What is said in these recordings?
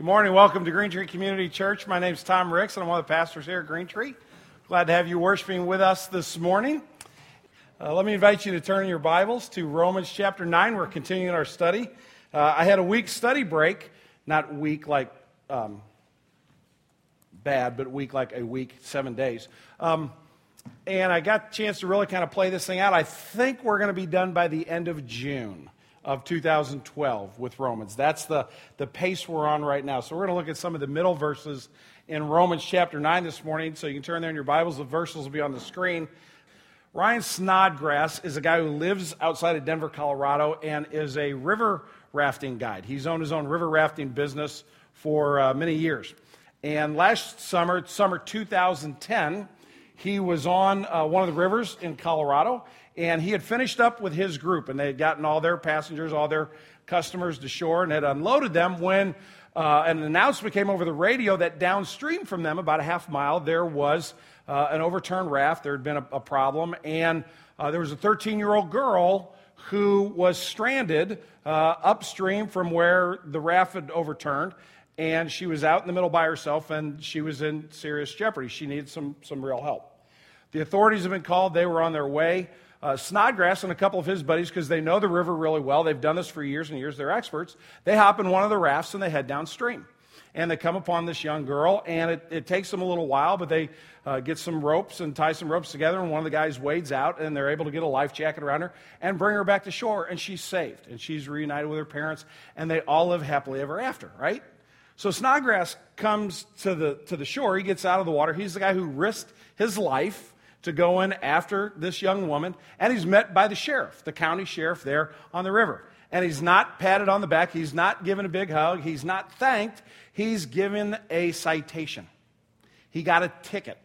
Good morning. Welcome to Green Tree Community Church. My name is Tom Ricks, and I'm one of the pastors here at Green Tree. Glad to have you worshiping with us this morning. Uh, let me invite you to turn your Bibles to Romans chapter 9. We're continuing our study. Uh, I had a week study break, not week like um, bad, but week like a week, seven days. Um, and I got a chance to really kind of play this thing out. I think we're going to be done by the end of June of 2012 with Romans. That's the, the pace we're on right now. So we're going to look at some of the middle verses in Romans chapter 9 this morning. So you can turn there in your Bibles. The verses will be on the screen. Ryan Snodgrass is a guy who lives outside of Denver, Colorado, and is a river rafting guide. He's owned his own river rafting business for uh, many years. And last summer, summer 2010, he was on uh, one of the rivers in Colorado, and he had finished up with his group, and they had gotten all their passengers, all their customers to shore, and had unloaded them when uh, an announcement came over the radio that downstream from them, about a half mile, there was uh, an overturned raft. There had been a, a problem, and uh, there was a 13 year old girl who was stranded uh, upstream from where the raft had overturned. And she was out in the middle by herself, and she was in serious jeopardy. She needed some, some real help. The authorities have been called. They were on their way uh, Snodgrass and a couple of his buddies, because they know the river really well, they've done this for years and years, they're experts, they hop in one of the rafts and they head downstream. And they come upon this young girl, and it, it takes them a little while, but they uh, get some ropes and tie some ropes together, and one of the guys wades out, and they're able to get a life jacket around her and bring her back to shore, and she's saved, and she's reunited with her parents, and they all live happily ever after, right? So Snodgrass comes to the, to the shore. He gets out of the water. He's the guy who risked his life to go in after this young woman, and he's met by the sheriff, the county sheriff there on the river. And he's not patted on the back, he's not given a big hug, he's not thanked, he's given a citation. He got a ticket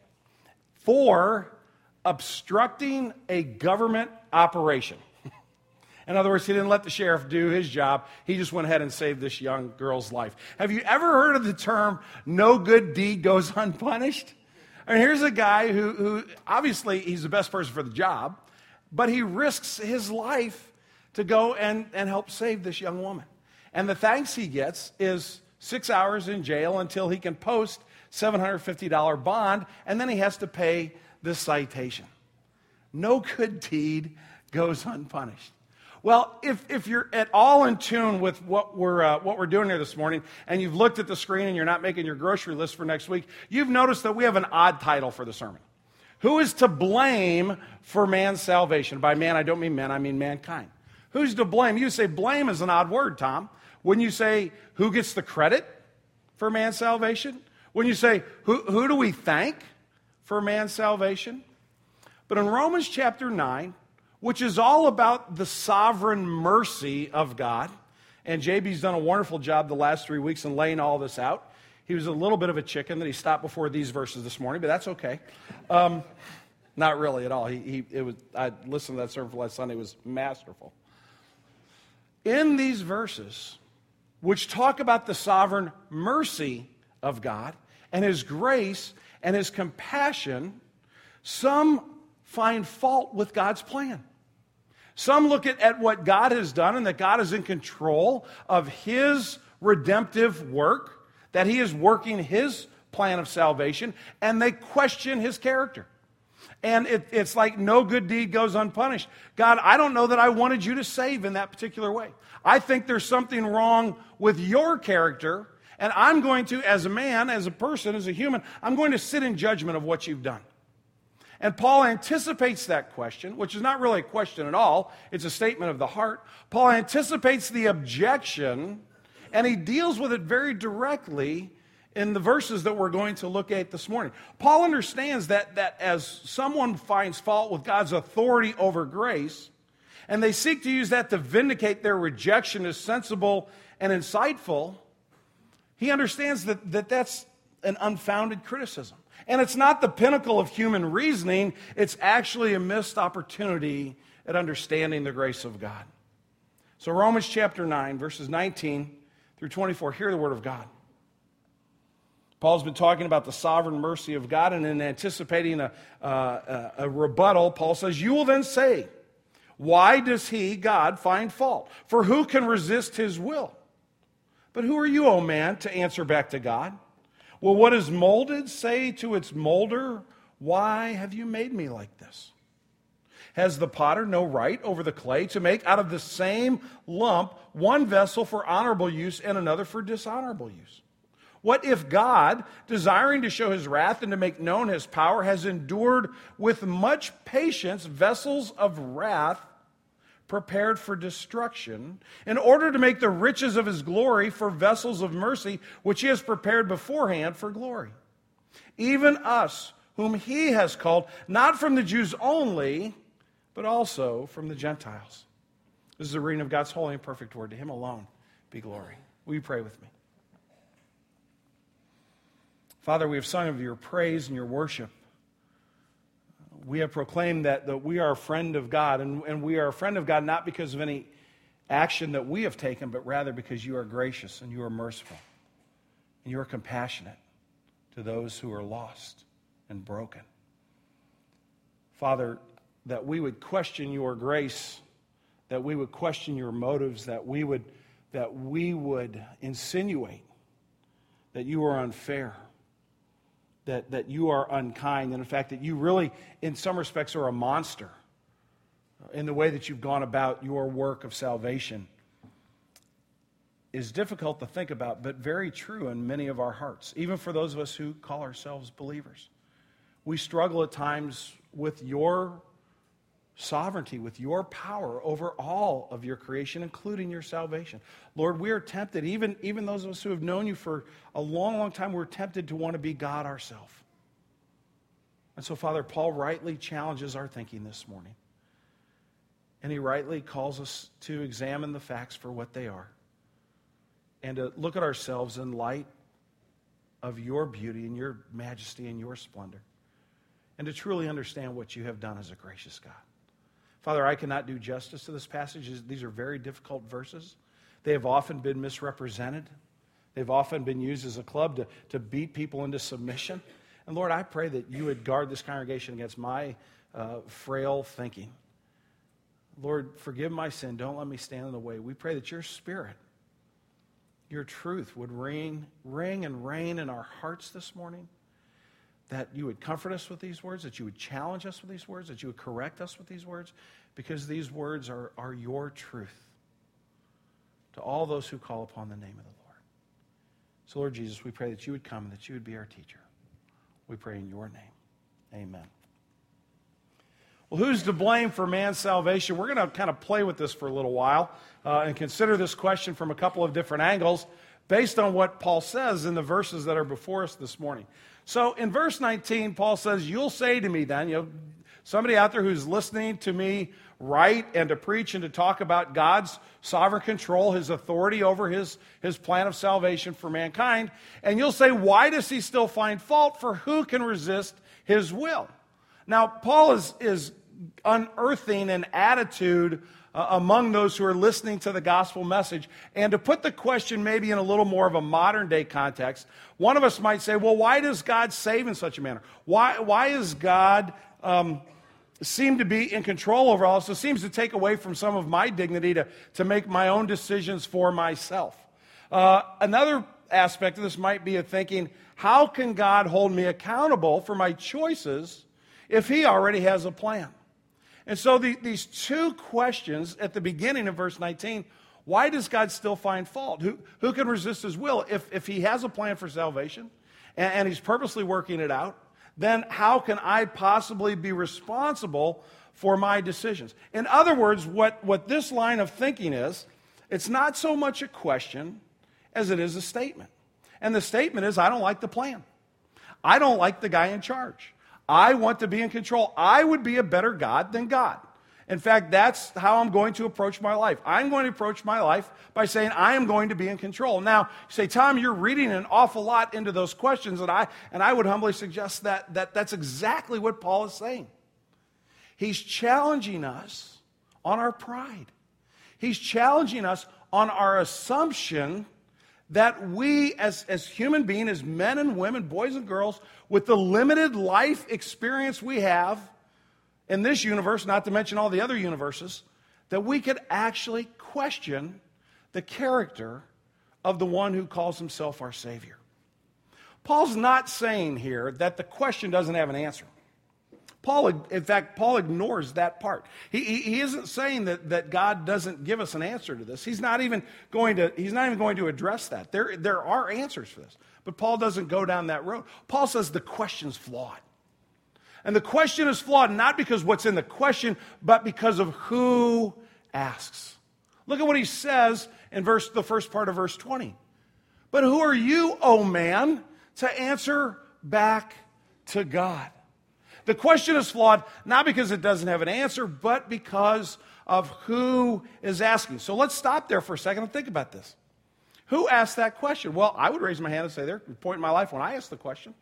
for obstructing a government operation. In other words, he didn't let the sheriff do his job. He just went ahead and saved this young girl's life. Have you ever heard of the term, no good deed goes unpunished? Mean, here's a guy who, who obviously he's the best person for the job, but he risks his life to go and, and help save this young woman. And the thanks he gets is six hours in jail until he can post $750 bond, and then he has to pay this citation. No good deed goes unpunished. Well, if, if you're at all in tune with what we're, uh, what we're doing here this morning, and you've looked at the screen and you're not making your grocery list for next week, you've noticed that we have an odd title for the sermon. Who is to blame for man's salvation? By man, I don't mean men, I mean mankind. Who's to blame? You say blame is an odd word, Tom. Wouldn't you say who gets the credit for man's salvation? Wouldn't you say who, who do we thank for man's salvation? But in Romans chapter 9, which is all about the sovereign mercy of God. And JB's done a wonderful job the last three weeks in laying all this out. He was a little bit of a chicken that he stopped before these verses this morning, but that's okay. Um, not really at all. He, he, it was, I listened to that sermon last Sunday. It was masterful. In these verses, which talk about the sovereign mercy of God and his grace and his compassion, some find fault with God's plan. Some look at, at what God has done and that God is in control of his redemptive work, that he is working his plan of salvation, and they question his character. And it, it's like no good deed goes unpunished. God, I don't know that I wanted you to save in that particular way. I think there's something wrong with your character, and I'm going to, as a man, as a person, as a human, I'm going to sit in judgment of what you've done. And Paul anticipates that question, which is not really a question at all, it's a statement of the heart. Paul anticipates the objection, and he deals with it very directly in the verses that we're going to look at this morning. Paul understands that, that as someone finds fault with God's authority over grace, and they seek to use that to vindicate their rejection as sensible and insightful, he understands that, that that's an unfounded criticism. And it's not the pinnacle of human reasoning, it's actually a missed opportunity at understanding the grace of God. So, Romans chapter 9, verses 19 through 24, hear the word of God. Paul's been talking about the sovereign mercy of God, and in anticipating a, uh, a rebuttal, Paul says, You will then say, Why does he, God, find fault? For who can resist his will? But who are you, O man, to answer back to God? Will what is molded say to its molder, Why have you made me like this? Has the potter no right over the clay to make out of the same lump one vessel for honorable use and another for dishonorable use? What if God, desiring to show his wrath and to make known his power, has endured with much patience vessels of wrath prepared for destruction, in order to make the riches of his glory for vessels of mercy, which he has prepared beforehand for glory? Even us, whom he has called, not from the Jews only, but also from the Gentiles. This is the reading of God's holy and perfect word. To him alone be glory. Will you pray with me? Father, we have sung of your praise and your worship. We have proclaimed that, that we are a friend of God, and, and we are a friend of God not because of any action that we have taken, but rather because you are gracious and you are merciful and you are compassionate to those who are lost and broken. Father, that we would question your grace, that we would question your motives, that we would, that we would insinuate that you are unfair, that, that you are unkind, and in fact, that you really, in some respects, are a monster in the way that you've gone about your work of salvation is difficult to think about, but very true in many of our hearts, even for those of us who call ourselves believers. We struggle at times with your sovereignty, with your power over all of your creation, including your salvation. Lord, we are tempted, even, even those of us who have known you for a long, long time, we're tempted to want to be God ourselves. And so, Father, Paul rightly challenges our thinking this morning. And he rightly calls us to examine the facts for what they are and to look at ourselves in light of your beauty and your majesty and your splendor and to truly understand what you have done as a gracious God. Father, I cannot do justice to this passage. These are very difficult verses. They have often been misrepresented, they've often been used as a club to, to beat people into submission. And Lord, I pray that you would guard this congregation against my uh, frail thinking. Lord, forgive my sin. Don't let me stand in the way. We pray that your spirit, your truth would ring, ring and reign in our hearts this morning that you would comfort us with these words, that you would challenge us with these words, that you would correct us with these words, because these words are, are your truth to all those who call upon the name of the Lord. So, Lord Jesus, we pray that you would come and that you would be our teacher. We pray in your name. Amen. Well, who's to blame for man's salvation? We're going to kind of play with this for a little while uh, and consider this question from a couple of different angles based on what Paul says in the verses that are before us this morning. So in verse 19, Paul says, You'll say to me then, you know, somebody out there who's listening to me write and to preach and to talk about God's sovereign control, his authority over his, his plan of salvation for mankind. And you'll say, Why does he still find fault? For who can resist his will? Now, Paul is, is unearthing an attitude uh, among those who are listening to the gospel message. And to put the question maybe in a little more of a modern day context, one of us might say, well, why does God save in such a manner? Why, why is God um, seem to be in control over all so seems to take away from some of my dignity to, to make my own decisions for myself. Uh, another aspect of this might be a thinking, how can God hold me accountable for my choices if He already has a plan? And so the, these two questions at the beginning of verse 19 why does God still find fault? Who, who can resist his will? If, if he has a plan for salvation and, and he's purposely working it out, then how can I possibly be responsible for my decisions? In other words, what, what this line of thinking is, it's not so much a question as it is a statement. And the statement is, I don't like the plan. I don't like the guy in charge. I want to be in control. I would be a better God than God. In fact, that's how I'm going to approach my life. I'm going to approach my life by saying, I am going to be in control. Now, you say, Tom, you're reading an awful lot into those questions, and I, and I would humbly suggest that, that that's exactly what Paul is saying. He's challenging us on our pride, he's challenging us on our assumption that we, as, as human beings, as men and women, boys and girls, with the limited life experience we have in this universe, not to mention all the other universes, that we could actually question the character of the one who calls himself our Savior. Paul's not saying here that the question doesn't have an answer. Paul, in fact, Paul ignores that part. He, he, he, isn't saying that, that God doesn't give us an answer to this. He's not even going to, he's not even going to address that. There, there are answers for this. But Paul doesn't go down that road. Paul says the question's flawed. And the question is flawed not because what's in the question, but because of who asks. Look at what he says in verse, the first part of verse 20. But who are you, O man, to answer back to God? The question is flawed not because it doesn't have an answer, but because of who is asking. So let's stop there for a second and think about this. Who asked that question? Well, I would raise my hand and say, there's a point in my life when I asked the question.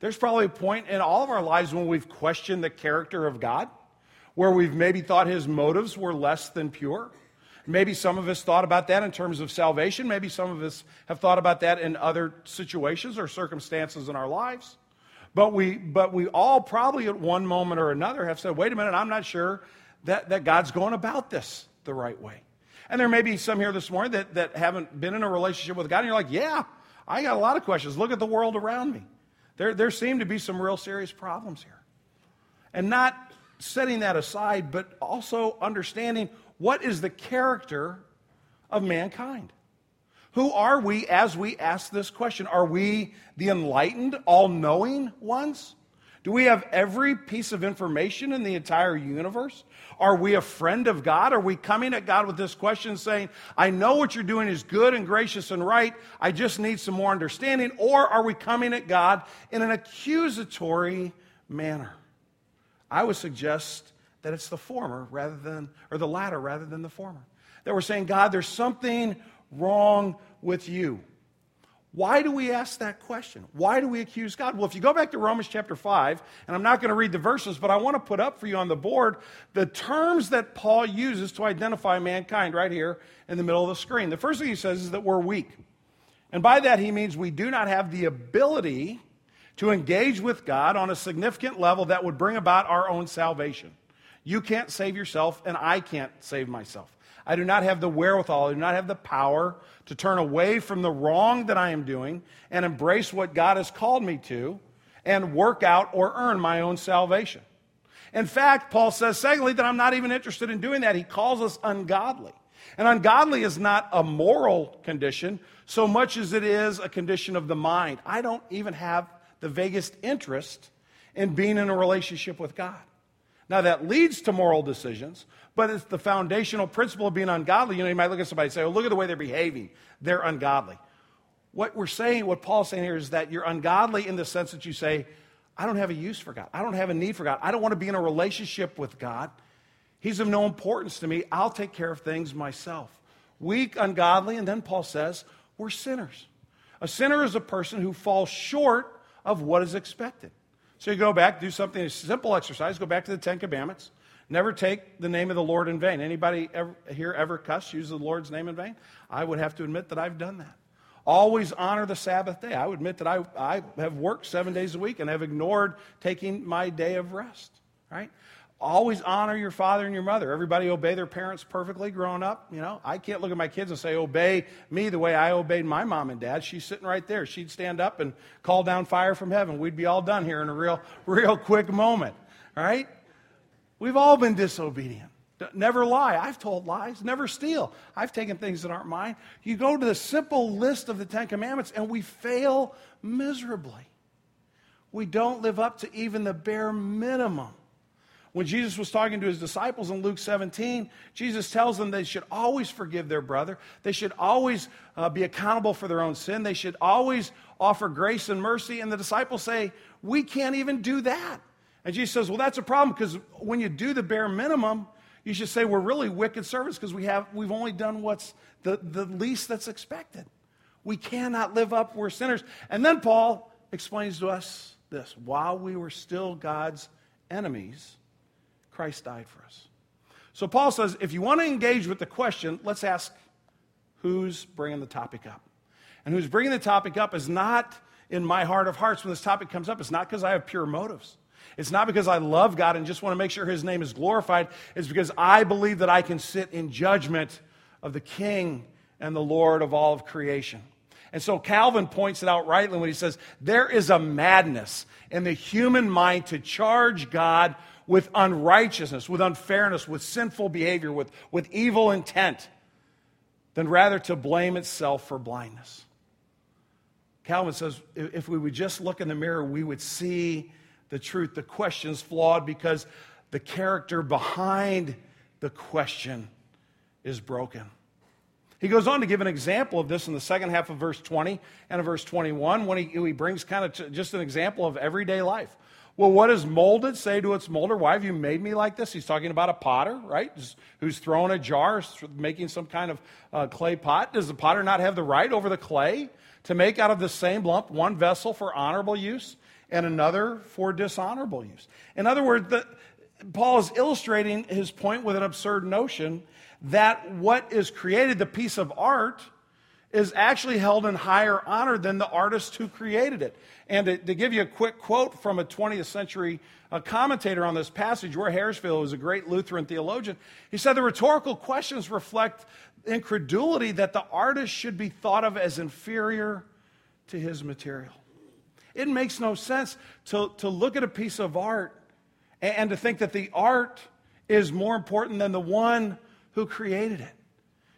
There's probably a point in all of our lives when we've questioned the character of God, where we've maybe thought his motives were less than pure. Maybe some of us thought about that in terms of salvation. Maybe some of us have thought about that in other situations or circumstances in our lives. But we, but we all probably at one moment or another have said, wait a minute, I'm not sure that, that God's going about this the right way. And there may be some here this morning that, that haven't been in a relationship with God, and you're like, yeah, I got a lot of questions. Look at the world around me. There, there seem to be some real serious problems here. And not setting that aside, but also understanding what is the character of mankind. Who are we as we ask this question? Are we the enlightened, all knowing ones? Do we have every piece of information in the entire universe? Are we a friend of God? Are we coming at God with this question saying, I know what you're doing is good and gracious and right. I just need some more understanding. Or are we coming at God in an accusatory manner? I would suggest that it's the former rather than, or the latter rather than the former. That we're saying, God, there's something wrong with you? Why do we ask that question? Why do we accuse God? Well, if you go back to Romans chapter 5, and I'm not going to read the verses, but I want to put up for you on the board the terms that Paul uses to identify mankind right here in the middle of the screen. The first thing he says is that we're weak. And by that, he means we do not have the ability to engage with God on a significant level that would bring about our own salvation. You can't save yourself, and I can't save myself. I do not have the wherewithal, I do not have the power to turn away from the wrong that I am doing and embrace what God has called me to and work out or earn my own salvation. In fact, Paul says, secondly, that I'm not even interested in doing that. He calls us ungodly. And ungodly is not a moral condition so much as it is a condition of the mind. I don't even have the vaguest interest in being in a relationship with God. Now, that leads to moral decisions, but it's the foundational principle of being ungodly. You know, you might look at somebody and say, oh, look at the way they're behaving. They're ungodly. What we're saying, what Paul's saying here is that you're ungodly in the sense that you say, I don't have a use for God. I don't have a need for God. I don't want to be in a relationship with God. He's of no importance to me. I'll take care of things myself. Weak, ungodly, and then Paul says, we're sinners. A sinner is a person who falls short of what is expected. So you go back, do something, a simple exercise, go back to the Ten Commandments. Never take the name of the Lord in vain. Anybody ever, here ever cuss, use the Lord's name in vain? I would have to admit that I've done that. Always honor the Sabbath day. I would admit that I, I have worked seven days a week and have ignored taking my day of rest, right? Always honor your father and your mother. Everybody obey their parents perfectly growing up. You know, I can't look at my kids and say, obey me the way I obeyed my mom and dad. She's sitting right there. She'd stand up and call down fire from heaven. We'd be all done here in a real, real quick moment. Right? We've all been disobedient. Never lie. I've told lies. Never steal. I've taken things that aren't mine. You go to the simple list of the Ten Commandments and we fail miserably. We don't live up to even the bare minimum when Jesus was talking to his disciples in Luke 17, Jesus tells them they should always forgive their brother. They should always uh, be accountable for their own sin. They should always offer grace and mercy. And the disciples say, We can't even do that. And Jesus says, Well, that's a problem because when you do the bare minimum, you should say we're really wicked servants because we have, we've only done what's the, the least that's expected. We cannot live up, we're sinners. And then Paul explains to us this while we were still God's enemies, Christ died for us. So Paul says if you want to engage with the question, let's ask who's bringing the topic up. And who's bringing the topic up is not in my heart of hearts when this topic comes up. It's not because I have pure motives. It's not because I love God and just want to make sure his name is glorified. It's because I believe that I can sit in judgment of the King and the Lord of all of creation. And so Calvin points it out rightly when he says, There is a madness in the human mind to charge God with unrighteousness, with unfairness, with sinful behavior, with, with evil intent, than rather to blame itself for blindness. Calvin says, if we would just look in the mirror, we would see the truth. The question's flawed because the character behind the question is broken. He goes on to give an example of this in the second half of verse 20 and of verse 21 when he, he brings kind of just an example of everyday life. Well, what does molded say to its molder? Why have you made me like this? He's talking about a potter, right? Who's throwing a jar, making some kind of uh, clay pot. Does the potter not have the right over the clay to make out of the same lump one vessel for honorable use and another for dishonorable use? In other words, the, Paul is illustrating his point with an absurd notion that what is created, the piece of art, is actually held in higher honor than the artist who created it. And to, to give you a quick quote from a 20th century uh, commentator on this passage, Roy Harrisville was a great Lutheran theologian. He said the rhetorical questions reflect incredulity that the artist should be thought of as inferior to his material. It makes no sense to, to look at a piece of art and, and to think that the art is more important than the one who created it.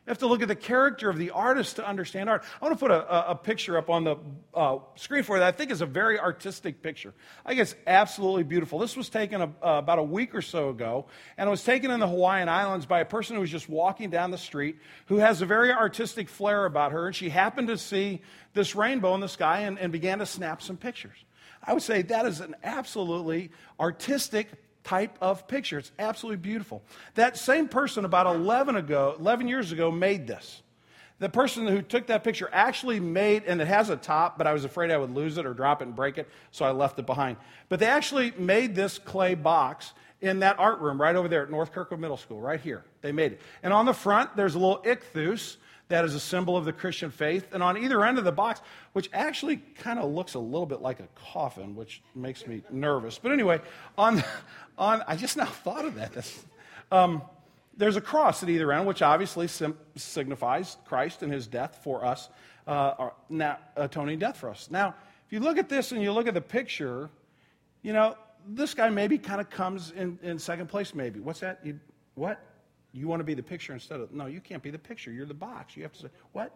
You have to look at the character of the artist to understand art. I want to put a, a picture up on the uh, screen for you that I think is a very artistic picture. I think it's absolutely beautiful. This was taken a, uh, about a week or so ago, and it was taken in the Hawaiian Islands by a person who was just walking down the street who has a very artistic flair about her, and she happened to see this rainbow in the sky and, and began to snap some pictures. I would say that is an absolutely artistic type of picture. It's absolutely beautiful. That same person about 11 ago, 11 years ago made this. The person who took that picture actually made, and it has a top, but I was afraid I would lose it or drop it and break it, so I left it behind. But they actually made this clay box in that art room right over there at North Kirkwood Middle School, right here. They made it. And on the front, there's a little ichthus that is a symbol of the Christian faith. And on either end of the box, which actually kind of looks a little bit like a coffin, which makes me nervous. But anyway, on, on I just now thought of that. Um, there's a cross at either end, which obviously sim- signifies Christ and his death for us, uh, now, atoning death for us. Now, if you look at this and you look at the picture, you know, this guy maybe kind of comes in, in second place, maybe. What's that? You, what? You want to be the picture instead of, no, you can't be the picture. You're the box. You have to say, what?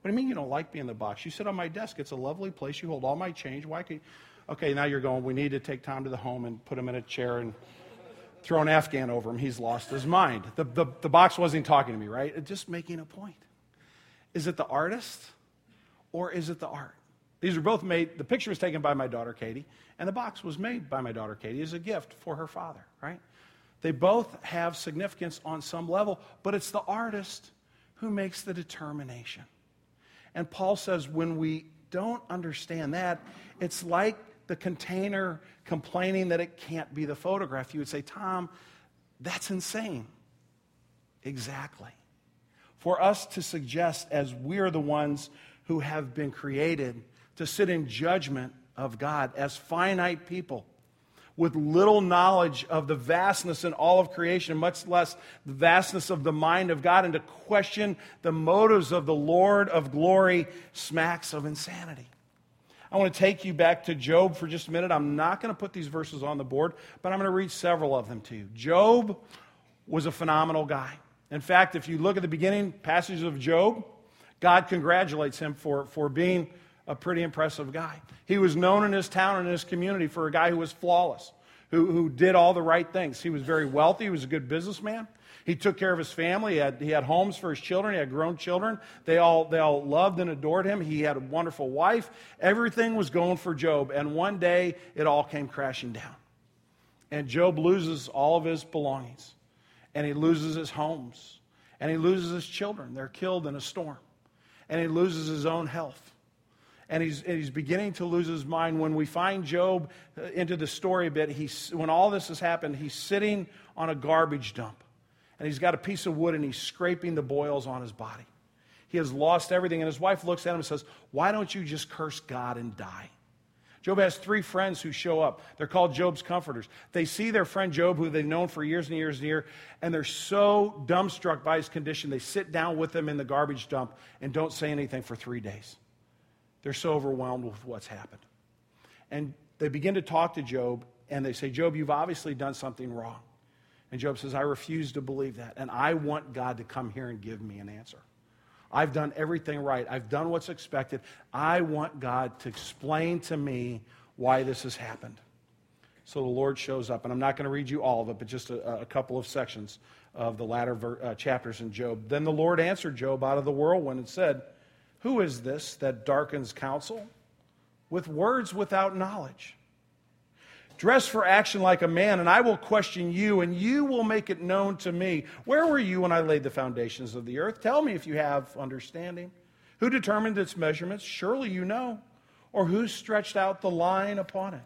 What do you mean you don't like being the box? You sit on my desk. It's a lovely place. You hold all my change. Why you? Okay, now you're going, we need to take Tom to the home and put him in a chair and throw an Afghan over him. He's lost his mind. The, the, the box wasn't talking to me, right? Just making a point. Is it the artist or is it the art? These were both made, the picture was taken by my daughter Katie, and the box was made by my daughter Katie as a gift for her father, right? They both have significance on some level, but it's the artist who makes the determination. And Paul says when we don't understand that, it's like the container complaining that it can't be the photograph. You would say, Tom, that's insane. Exactly. For us to suggest, as we're the ones who have been created, to sit in judgment of God as finite people with little knowledge of the vastness in all of creation, much less the vastness of the mind of God, and to question the motives of the Lord of glory smacks of insanity. I want to take you back to Job for just a minute. I'm not going to put these verses on the board, but I'm going to read several of them to you. Job was a phenomenal guy. In fact, if you look at the beginning passages of Job, God congratulates him for, for being a pretty impressive guy. He was known in his town and in his community for a guy who was flawless, who, who did all the right things. He was very wealthy, he was a good businessman. He took care of his family. He had, he had homes for his children. He had grown children. They all, they all loved and adored him. He had a wonderful wife. Everything was going for Job. And one day, it all came crashing down. And Job loses all of his belongings. And he loses his homes. And he loses his children. They're killed in a storm. And he loses his own health and he's, and he's beginning to lose his mind. When we find Job uh, into the story a bit, he's, when all this has happened, he's sitting on a garbage dump. And he's got a piece of wood and he's scraping the boils on his body. He has lost everything. And his wife looks at him and says, Why don't you just curse God and die? Job has three friends who show up. They're called Job's comforters. They see their friend Job, who they've known for years and years and years, and they're so dumbstruck by his condition, they sit down with him in the garbage dump and don't say anything for three days. They're so overwhelmed with what's happened. And they begin to talk to Job, and they say, Job, you've obviously done something wrong. And Job says, I refuse to believe that, and I want God to come here and give me an answer. I've done everything right. I've done what's expected. I want God to explain to me why this has happened. So the Lord shows up, and I'm not going to read you all of it, but just a, a couple of sections of the latter ver, uh, chapters in Job. Then the Lord answered Job out of the whirlwind and said, Who is this that darkens counsel with words without knowledge? Dress for action like a man, and I will question you, and you will make it known to me. Where were you when I laid the foundations of the earth? Tell me if you have understanding. Who determined its measurements? Surely you know. Or who stretched out the line upon it?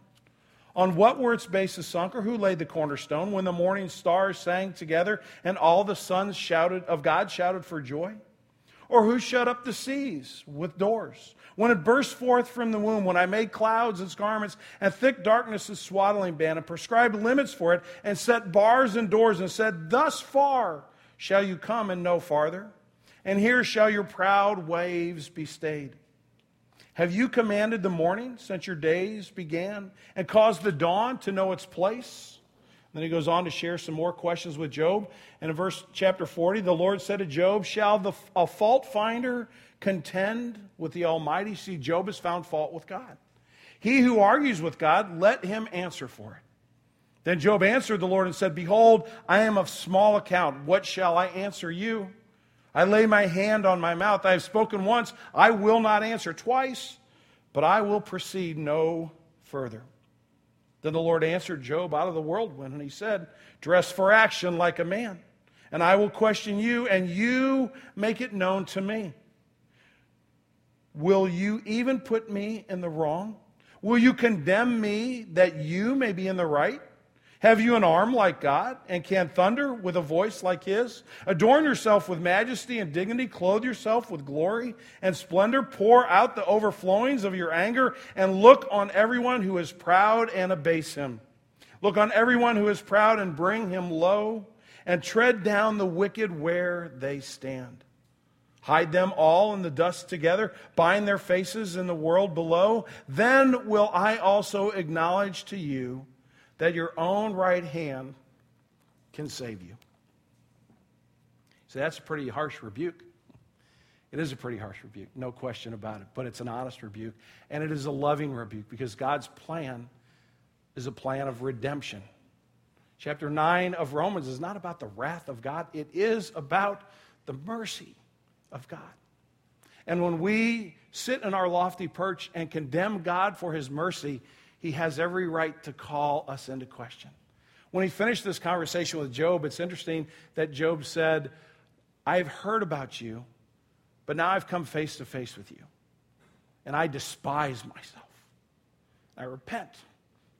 On what were its bases sunk, or who laid the cornerstone when the morning stars sang together and all the sons shouted of God shouted for joy? Or who shut up the seas with doors? When it burst forth from the womb, when I made clouds its garments and thick darkness its swaddling band, and prescribed limits for it, and set bars and doors, and said, Thus far shall you come and no farther, and here shall your proud waves be stayed. Have you commanded the morning since your days began, and caused the dawn to know its place? Then he goes on to share some more questions with Job. And in verse chapter 40, the Lord said to Job, Shall the, a fault finder contend with the Almighty? See, Job has found fault with God. He who argues with God, let him answer for it. Then Job answered the Lord and said, Behold, I am of small account. What shall I answer you? I lay my hand on my mouth. I have spoken once. I will not answer twice, but I will proceed no further. Then the Lord answered Job out of the whirlwind, and he said, Dress for action like a man, and I will question you, and you make it known to me. Will you even put me in the wrong? Will you condemn me that you may be in the right? Have you an arm like God and can thunder with a voice like his? Adorn yourself with majesty and dignity, clothe yourself with glory and splendor, pour out the overflowings of your anger, and look on everyone who is proud and abase him. Look on everyone who is proud and bring him low, and tread down the wicked where they stand. Hide them all in the dust together, bind their faces in the world below. Then will I also acknowledge to you that your own right hand can save you. So that's a pretty harsh rebuke. It is a pretty harsh rebuke, no question about it, but it's an honest rebuke. And it is a loving rebuke because God's plan is a plan of redemption. Chapter 9 of Romans is not about the wrath of God, it is about the mercy of God. And when we sit in our lofty perch and condemn God for his mercy, he has every right to call us into question. When he finished this conversation with Job, it's interesting that Job said, I've heard about you, but now I've come face to face with you. And I despise myself. I repent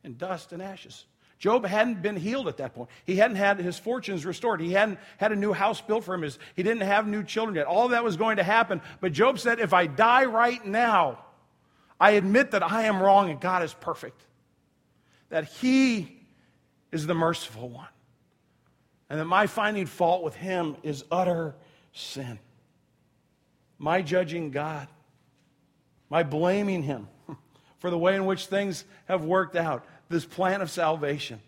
in dust and ashes. Job hadn't been healed at that point. He hadn't had his fortunes restored. He hadn't had a new house built for him. He didn't have new children yet. All that was going to happen. But Job said, If I die right now, I admit that I am wrong and God is perfect. That He is the merciful one. And that my finding fault with Him is utter sin. My judging God, my blaming Him for the way in which things have worked out this plan of salvation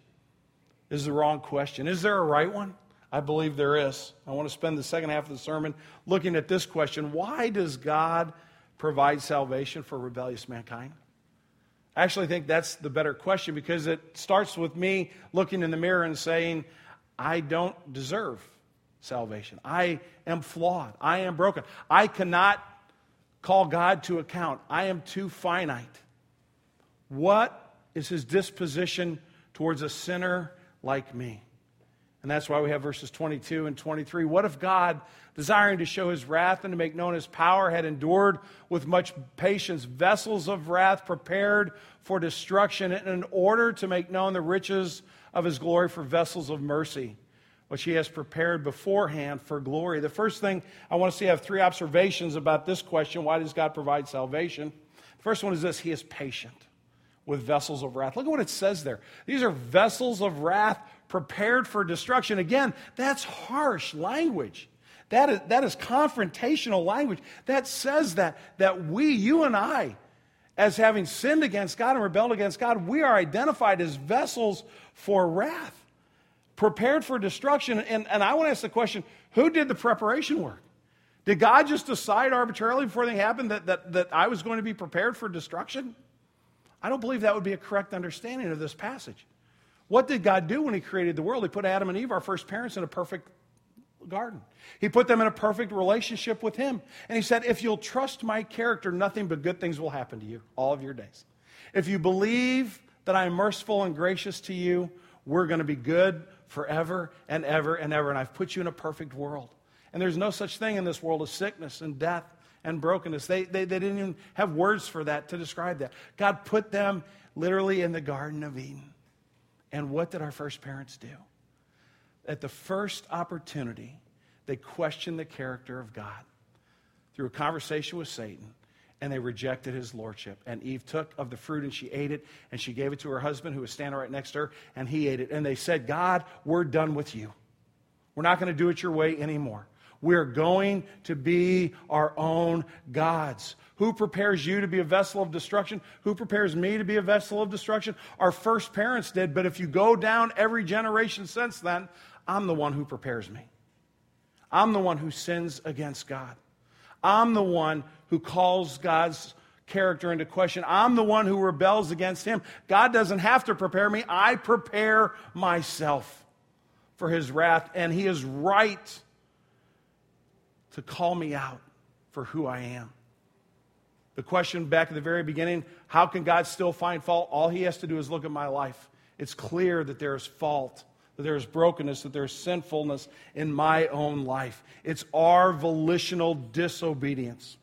is the wrong question. Is there a right one? I believe there is. I want to spend the second half of the sermon looking at this question Why does God provide salvation for rebellious mankind? I actually think that's the better question because it starts with me looking in the mirror and saying, I don't deserve salvation. I am flawed. I am broken. I cannot call God to account. I am too finite. What is his disposition towards a sinner like me. And that's why we have verses 22 and 23. What if God, desiring to show his wrath and to make known his power, had endured with much patience vessels of wrath prepared for destruction in order to make known the riches of his glory for vessels of mercy, which he has prepared beforehand for glory? The first thing I want to see, I have three observations about this question why does God provide salvation? The first one is this He is patient. with vessels of wrath. Look at what it says there. These are vessels of wrath prepared for destruction. Again, that's harsh language. That is, that is confrontational language. That says that, that we, you and I, as having sinned against God and rebelled against God, we are identified as vessels for wrath, prepared for destruction. And, and I want to ask the question who did the preparation work? Did God just decide arbitrarily before they happened that, that, that I was going to be prepared for destruction? I don't believe that would be a correct understanding of this passage. What did God do when He created the world? He put Adam and Eve, our first parents, in a perfect garden. He put them in a perfect relationship with Him. And He said, If you'll trust my character, nothing but good things will happen to you all of your days. If you believe that I am merciful and gracious to you, we're going to be good forever and ever and ever. And I've put you in a perfect world. And there's no such thing in this world as sickness and death and brokenness. They, they, they didn't even have words for that to describe that. God put them literally in the Garden of Eden. And what did our first parents do? At the first opportunity, they questioned the character of God through a conversation with Satan, and they rejected his lordship. And Eve took of the fruit and she ate it, and she gave it to her husband who was standing right next to her, and he ate it. And they said, God, we're done with you. We're not going to do it your way anymore. We're going to be our own gods. Who prepares you to be a vessel of destruction? Who prepares me to be a vessel of destruction? Our first parents did, but if you go down every generation since then, I'm the one who prepares me. I'm the one who sins against God. I'm the one who calls God's character into question. I'm the one who rebels against Him. God doesn't have to prepare me, I prepare myself for His wrath, and He is right to call me out for who I am. The question back at the very beginning how can God still find fault? All he has to do is look at my life. It's clear that there is fault, that there is brokenness, that there is sinfulness in my own life. It's our volitional disobedience.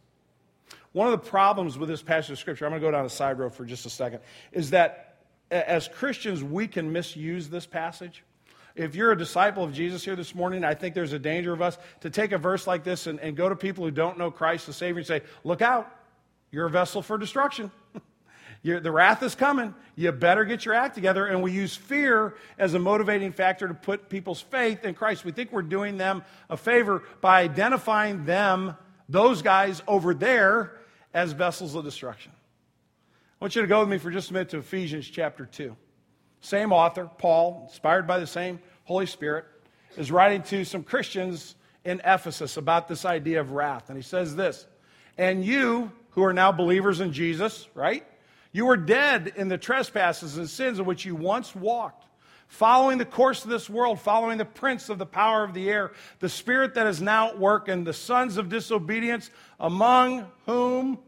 One of the problems with this passage of Scripture, I'm going to go down the side road for just a second, is that as Christians, we can misuse this passage. If you're a disciple of Jesus here this morning, I think there's a danger of us to take a verse like this and, and go to people who don't know Christ the Savior and say, Look out, you're a vessel for destruction. the wrath is coming. You better get your act together. And we use fear as a motivating factor to put people's faith in Christ. We think we're doing them a favor by identifying them, those guys over there, as vessels of destruction. I want you to go with me for just a minute to Ephesians chapter 2. Same author, Paul, inspired by the same Holy Spirit, is writing to some Christians in Ephesus about this idea of wrath. And he says this And you, who are now believers in Jesus, right? You were dead in the trespasses and sins in which you once walked, following the course of this world, following the prince of the power of the air, the spirit that is now at work, and the sons of disobedience, among whom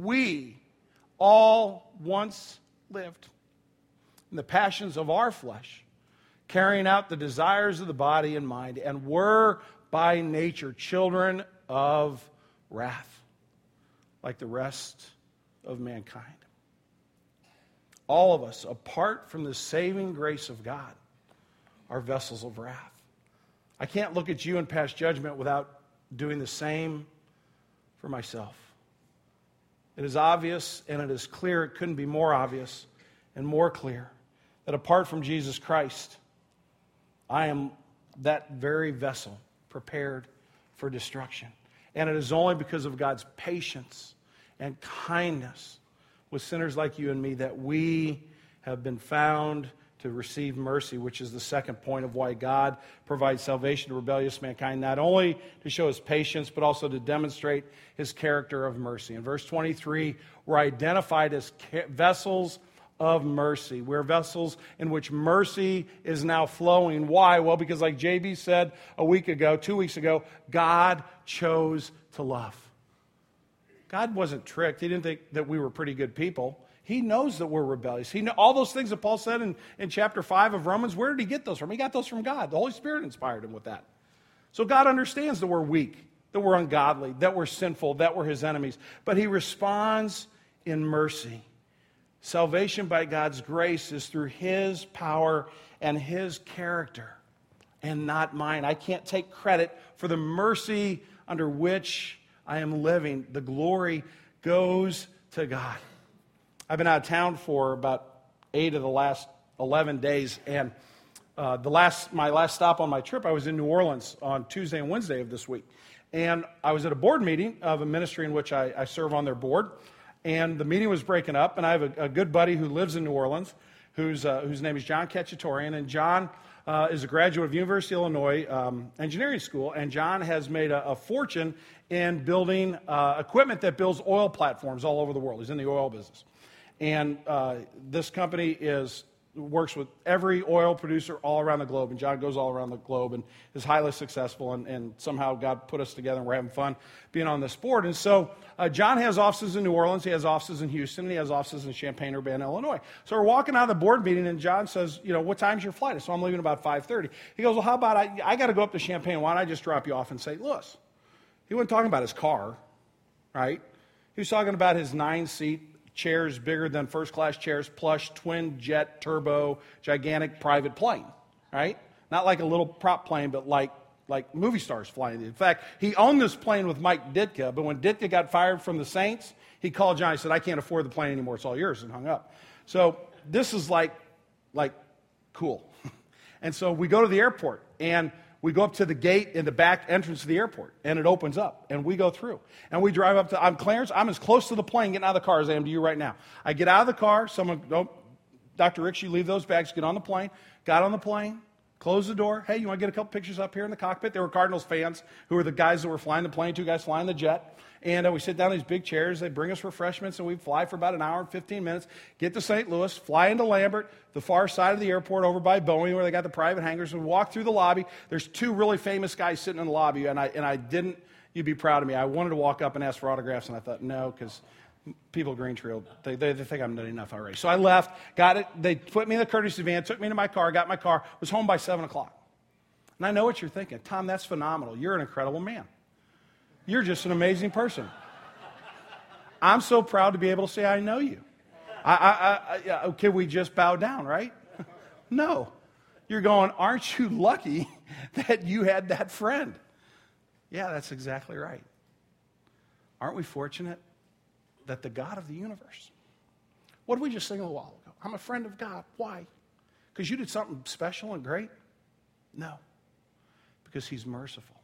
we all once lived the passions of our flesh, carrying out the desires of the body and mind, and were by nature children of wrath, like the rest of mankind. All of us, apart from the saving grace of God, are vessels of wrath. I can't look at you and pass judgment without doing the same for myself. It is obvious and it is clear, it couldn't be more obvious and more clear that apart from Jesus Christ, I am that very vessel prepared for destruction. And it is only because of God's patience and kindness with sinners like you and me that we have been found to receive mercy, which is the second point of why God provides salvation to rebellious mankind, not only to show his patience, but also to demonstrate his character of mercy. In verse 23, we're identified as vessels of mercy. We're vessels in which mercy is now flowing. Why? Well, because, like JB said a week ago, two weeks ago, God chose to love. God wasn't tricked. He didn't think that we were pretty good people. He knows that we're rebellious. He know, all those things that Paul said in, in chapter 5 of Romans, where did he get those from? He got those from God. The Holy Spirit inspired him with that. So God understands that we're weak, that we're ungodly, that we're sinful, that we're his enemies. But he responds in mercy. Salvation by God's grace is through His power and His character and not mine. I can't take credit for the mercy under which I am living. The glory goes to God. I've been out of town for about eight of the last 11 days, and uh, the last, my last stop on my trip, I was in New Orleans on Tuesday and Wednesday of this week. And I was at a board meeting of a ministry in which I, I serve on their board. And the meeting was breaking up, and I have a, a good buddy who lives in New Orleans, whose, uh, whose name is John Ketchatorian. And John uh, is a graduate of University of Illinois um, Engineering School, and John has made a, a fortune in building uh, equipment that builds oil platforms all over the world. He's in the oil business. And uh, this company is works with every oil producer all around the globe. And John goes all around the globe and is highly successful. And, and somehow God put us together and we're having fun being on this board. And so uh, John has offices in New Orleans, he has offices in Houston, and he has offices in Champaign, Urbana, Illinois. So we're walking out of the board meeting, and John says, You know, what time's your flight? So I'm leaving about 5.30. He goes, Well, how about I, I got to go up to Champaign. Why don't I just drop you off in St. Louis? He wasn't talking about his car, right? He was talking about his nine seat chairs bigger than first class chairs, plush, twin jet, turbo, gigantic private plane, right? Not like a little prop plane, but like, like movie stars flying. In fact, he owned this plane with Mike Ditka, but when Ditka got fired from the Saints, he called Johnny and said, I can't afford the plane anymore. It's all yours, and hung up. So this is like, like cool. and so we go to the airport, and we go up to the gate in the back entrance of the airport, and it opens up, and we go through. And we drive up to, I'm Clarence, I'm as close to the plane getting out of the car as I am to you right now. I get out of the car, someone, oh, Dr. Ricks, you leave those bags, get on the plane. Got on the plane, closed the door. Hey, you want to get a couple pictures up here in the cockpit? There were Cardinals fans who were the guys that were flying the plane, two guys flying the jet. And uh, we sit down in these big chairs. They bring us refreshments, and we fly for about an hour and 15 minutes, get to St. Louis, fly into Lambert, the far side of the airport over by Boeing, where they got the private hangars, and walk through the lobby. There's two really famous guys sitting in the lobby, and I, and I didn't, you'd be proud of me. I wanted to walk up and ask for autographs, and I thought, no, because people Green Trail, they, they, they, think I'm nutty enough already. So I left, got it. They put me in the courtesy van, took me to my car, got my car, was home by 7 o'clock. And I know what you're thinking. Tom, that's phenomenal. You're an incredible man. You're just an amazing person. I'm so proud to be able to say I know you. I, I, I, oh, can we just bow down, right? no. You're going, aren't you lucky that you had that friend? Yeah, that's exactly right. Aren't we fortunate that the God of the universe, what did we just sing a while ago? I'm a friend of God. Why? Because you did something special and great? No, because He's merciful.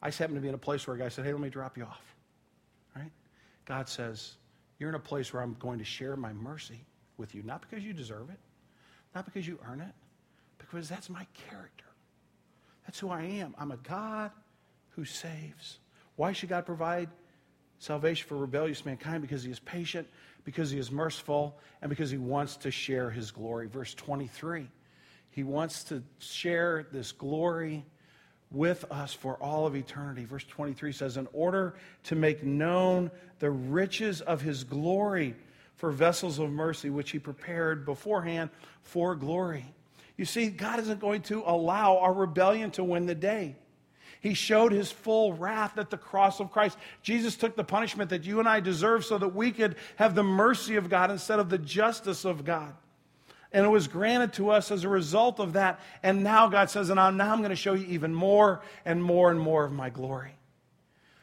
I just happened to be in a place where a guy said, Hey, let me drop you off. Right? God says, You're in a place where I'm going to share my mercy with you, not because you deserve it, not because you earn it, because that's my character. That's who I am. I'm a God who saves. Why should God provide salvation for rebellious mankind? Because he is patient, because he is merciful, and because he wants to share his glory. Verse 23. He wants to share this glory with us for all of eternity. Verse 23 says, In order to make known the riches of his glory for vessels of mercy, which he prepared beforehand for glory. You see, God isn't going to allow our rebellion to win the day. He showed his full wrath at the cross of Christ. Jesus took the punishment that you and I deserve so that we could have the mercy of God instead of the justice of God. And it was granted to us as a result of that. And now God says, and now I'm going to show you even more and more and more of my glory.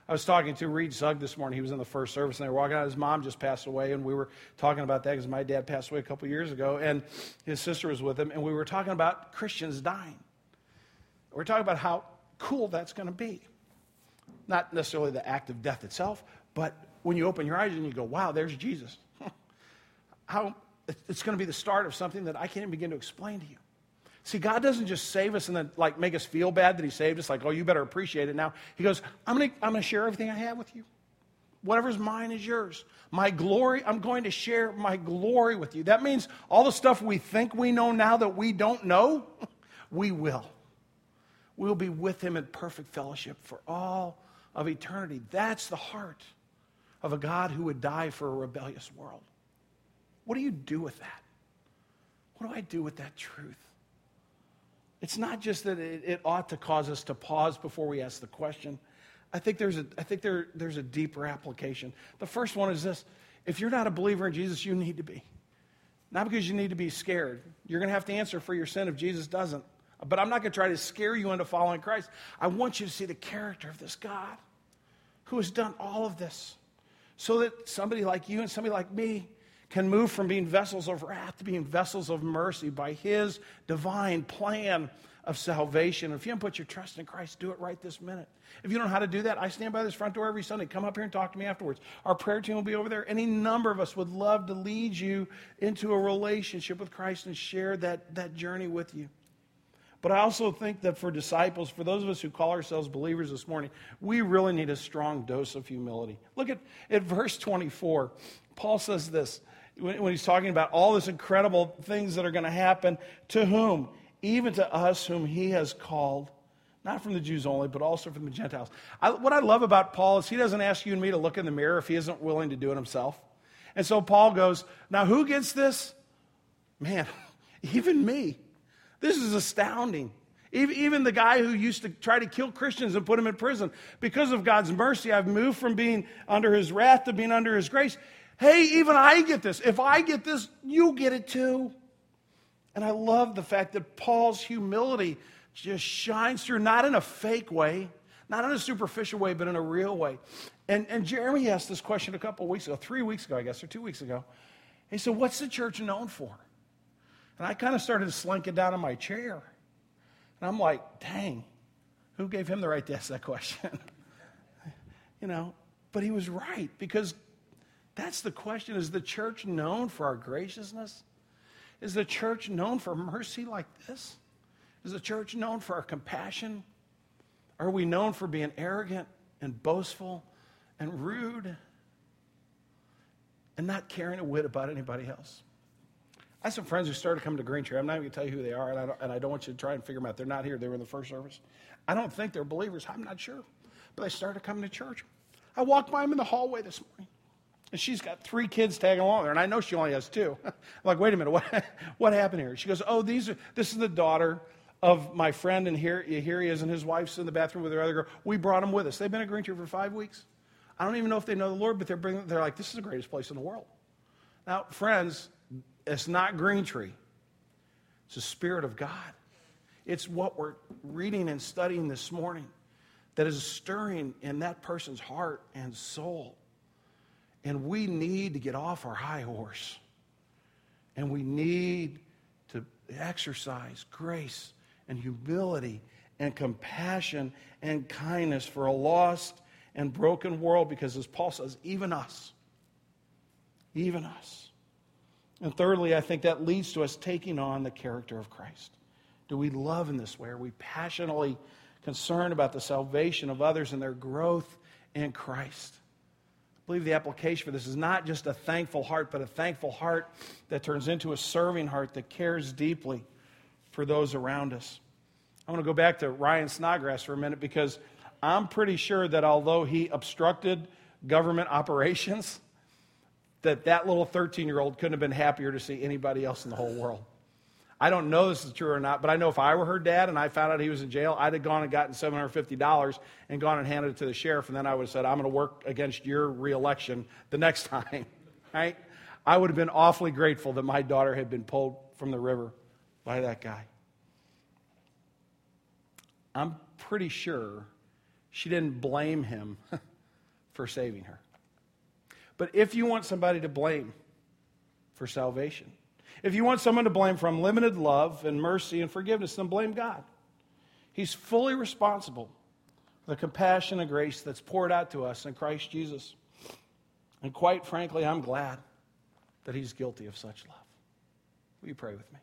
I was talking to Reed Zug this morning. He was in the first service, and they were walking out. His mom just passed away, and we were talking about that because my dad passed away a couple years ago, and his sister was with him, and we were talking about Christians dying. We're talking about how cool that's going to be. Not necessarily the act of death itself, but when you open your eyes and you go, wow, there's Jesus. how it's going to be the start of something that I can't even begin to explain to you. See, God doesn't just save us and then like make us feel bad that He saved us, like, oh, you better appreciate it now. He goes, I'm going to I'm going to share everything I have with you. Whatever's mine is yours. My glory, I'm going to share my glory with you. That means all the stuff we think we know now that we don't know, we will. We'll be with Him in perfect fellowship for all of eternity. That's the heart of a God who would die for a rebellious world. What do you do with that? What do I do with that truth? It's not just that it, it, ought to cause us to pause before we ask the question. I think, there's a, I think there, there's a deeper application. The first one is this if you're not a believer in Jesus, you need to be. Not because you need to be scared. You're going to have to answer for your sin if Jesus doesn't. But I'm not going to try to scare you into following Christ. I want you to see the character of this God who has done all of this so that somebody like you and somebody like me can move from being vessels of wrath to being vessels of mercy by His divine plan of salvation. If you haven't put your trust in Christ, do it right this minute. If you don't know how to do that, I stand by this front door every Sunday. Come up here and talk to me afterwards. Our prayer team will be over there. Any number of us would love to lead you into a relationship with Christ and share that, that journey with you. But I also think that for disciples, for those of us who call ourselves believers this morning, we really need a strong dose of humility. Look at, at verse 24. Paul says this when, when he's talking about all this incredible things that are going to happen. To whom? even to us whom he has called, not from the Jews only, but also from the Gentiles. I, what I love about Paul is he doesn't ask you and me to look in the mirror if he isn't willing to do it himself. And so Paul goes, Now who gets this? Man, even me. This is astounding. Even, the guy who used to try to kill Christians and put them in prison, because of God's mercy, I've moved from being under his wrath to being under his grace. Hey, even I get this. If I get this, you get it too. And I love the fact that Paul's humility just shines through, not in a fake way, not in a superficial way, but in a real way. And, and Jeremy asked this question a couple weeks ago, three weeks ago, I guess, or two weeks ago. He said, What's the church known for? And I kind of started slinking down in my chair. And I'm like, Dang, who gave him the right to ask that question? you know, but he was right because that's the question is the church known for our graciousness? Is the church known for mercy like this? Is the church known for our compassion? Are we known for being arrogant and boastful and rude and not caring a whit about anybody else? I have some friends who started coming to Green Tree. I'm not even going to tell you who they are, and I, don't, and I don't want you to try and figure them out. They're not here. They were in the first service. I don't think they're believers. I'm not sure. But they started coming to church. I walked by them in the hallway this morning. And she's got three kids tagging along there, and I know she only has two. I'm like, wait a minute, what, what happened here? She goes, oh, these are, this is the daughter of my friend, and here, here he is, and his wife's in the bathroom with her other girl. We brought them with us. They've been at Green Tree for five weeks. I don't even know if they know the Lord, but they're, bringing, they're like, this is the greatest place in the world. Now, friends, it's not Green Tree. It's the Spirit of God. It's what we're reading and studying this morning that is stirring in that person's heart and soul. And we need to get off our high horse. And we need to exercise grace and humility and compassion and kindness for a lost and broken world because, as Paul says, even us, even us. And thirdly, I think that leads to us taking on the character of Christ. Do we love in this way? Are we passionately concerned about the salvation of others and their growth in Christ? I believe the application for this is not just a thankful heart, but a thankful heart that turns into a serving heart that cares deeply for those around us. I want to go back to Ryan Snodgrass for a minute because I'm pretty sure that although he obstructed government operations, that that little 13 year old couldn't have been happier to see anybody else in the whole world. I don't know this is true or not, but I know if I were her dad and I found out he was in jail, I'd have gone and gotten $750 and gone and handed it to the sheriff, and then I would have said, I'm going to work against your reelection the next time, right? I would have been awfully grateful that my daughter had been pulled from the river by that guy. I'm pretty sure she didn't blame him for saving her. But if you want somebody to blame for salvation, if you want someone to blame for unlimited love and mercy and forgiveness, then blame God. He's fully responsible for the compassion and grace that's poured out to us in Christ Jesus. And quite frankly, I'm glad that He's guilty of such love. Will you pray with me?